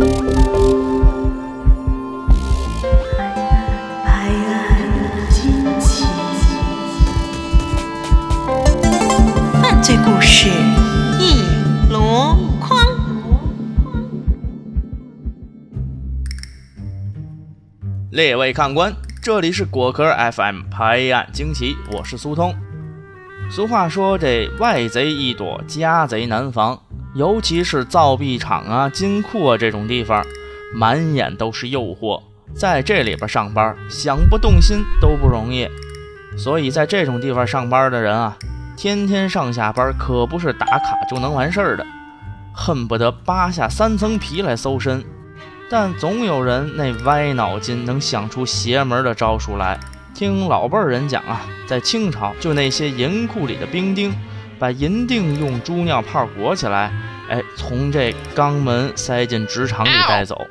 拍案惊奇，犯罪故事一箩筐。列位看官，这里是果壳 FM 拍案惊奇，我是苏通。俗话说，这外贼易躲，家贼难防，尤其是造币厂啊、金库啊这种地方，满眼都是诱惑，在这里边上班，想不动心都不容易。所以在这种地方上班的人啊，天天上下班可不是打卡就能完事儿的，恨不得扒下三层皮来搜身。但总有人那歪脑筋能想出邪门的招数来。听老辈儿人讲啊，在清朝就那些银库里的兵丁，把银锭用猪尿泡裹起来，哎，从这肛门塞进职场里带走。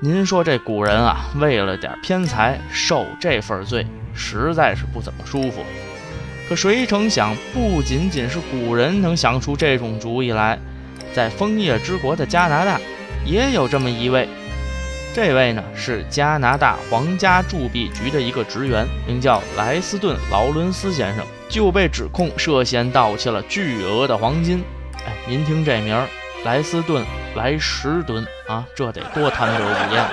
您说这古人啊，为了点偏财受这份罪，实在是不怎么舒服。可谁成想，不仅仅是古人能想出这种主意来，在枫叶之国的加拿大，也有这么一位。这位呢是加拿大皇家铸币局的一个职员，名叫莱斯顿·劳伦斯先生，就被指控涉嫌盗窃了巨额的黄金。哎，您听这名儿，莱斯顿·莱什顿啊，这得多贪得无厌。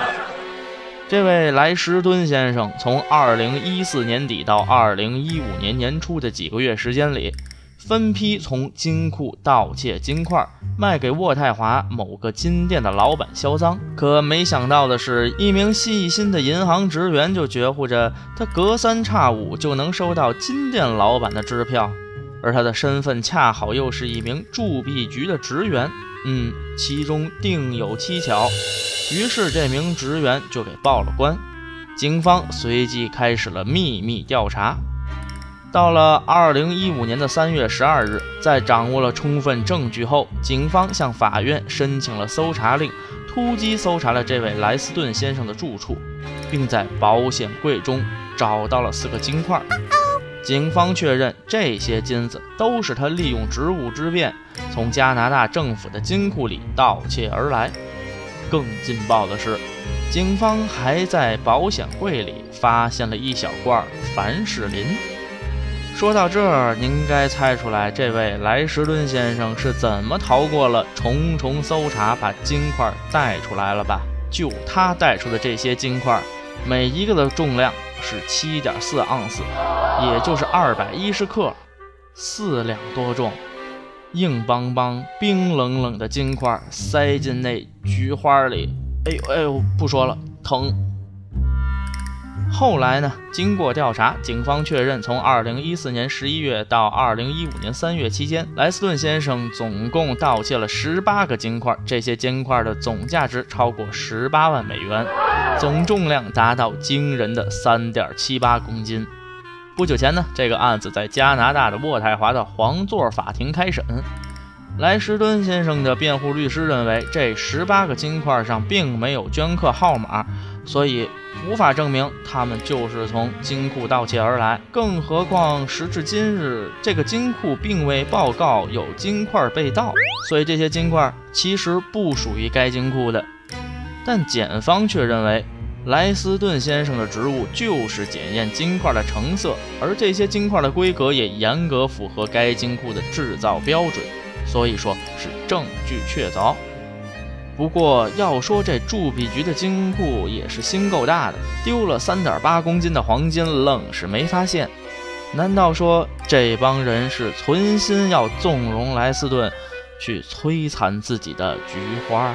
这位莱什顿先生从2014年底到2015年年初的几个月时间里，分批从金库盗窃金块。卖给渥太华某个金店的老板销赃，可没想到的是，一名细心的银行职员就觉乎着他隔三差五就能收到金店老板的支票，而他的身份恰好又是一名铸币局的职员，嗯，其中定有蹊跷。于是这名职员就给报了官，警方随即开始了秘密调查。到了二零一五年的三月十二日，在掌握了充分证据后，警方向法院申请了搜查令，突击搜查了这位莱斯顿先生的住处，并在保险柜中找到了四个金块。警方确认，这些金子都是他利用职务之便，从加拿大政府的金库里盗窃而来。更劲爆的是，警方还在保险柜里发现了一小罐凡士林。说到这儿，您该猜出来这位莱什顿先生是怎么逃过了重重搜查，把金块带出来了吧？就他带出的这些金块，每一个的重量是七点四盎司，也就是二百一十克，四两多重，硬邦邦、冰冷冷的金块塞进那菊花里，哎呦哎呦，不说了，疼。后来呢？经过调查，警方确认，从2014年11月到2015年3月期间，莱斯顿先生总共盗窃了18个金块，这些金块的总价值超过18万美元，总重量达到惊人的3.78公斤。不久前呢，这个案子在加拿大的渥太华的皇座法庭开审。莱斯顿先生的辩护律师认为，这18个金块上并没有镌刻号码，所以。无法证明他们就是从金库盗窃而来，更何况时至今日，这个金库并未报告有金块被盗，所以这些金块其实不属于该金库的。但检方却认为，莱斯顿先生的职务就是检验金块的成色，而这些金块的规格也严格符合该金库的制造标准，所以说是证据确凿。不过要说这铸币局的金库也是心够大的，丢了三点八公斤的黄金，愣是没发现。难道说这帮人是存心要纵容莱斯顿，去摧残自己的菊花？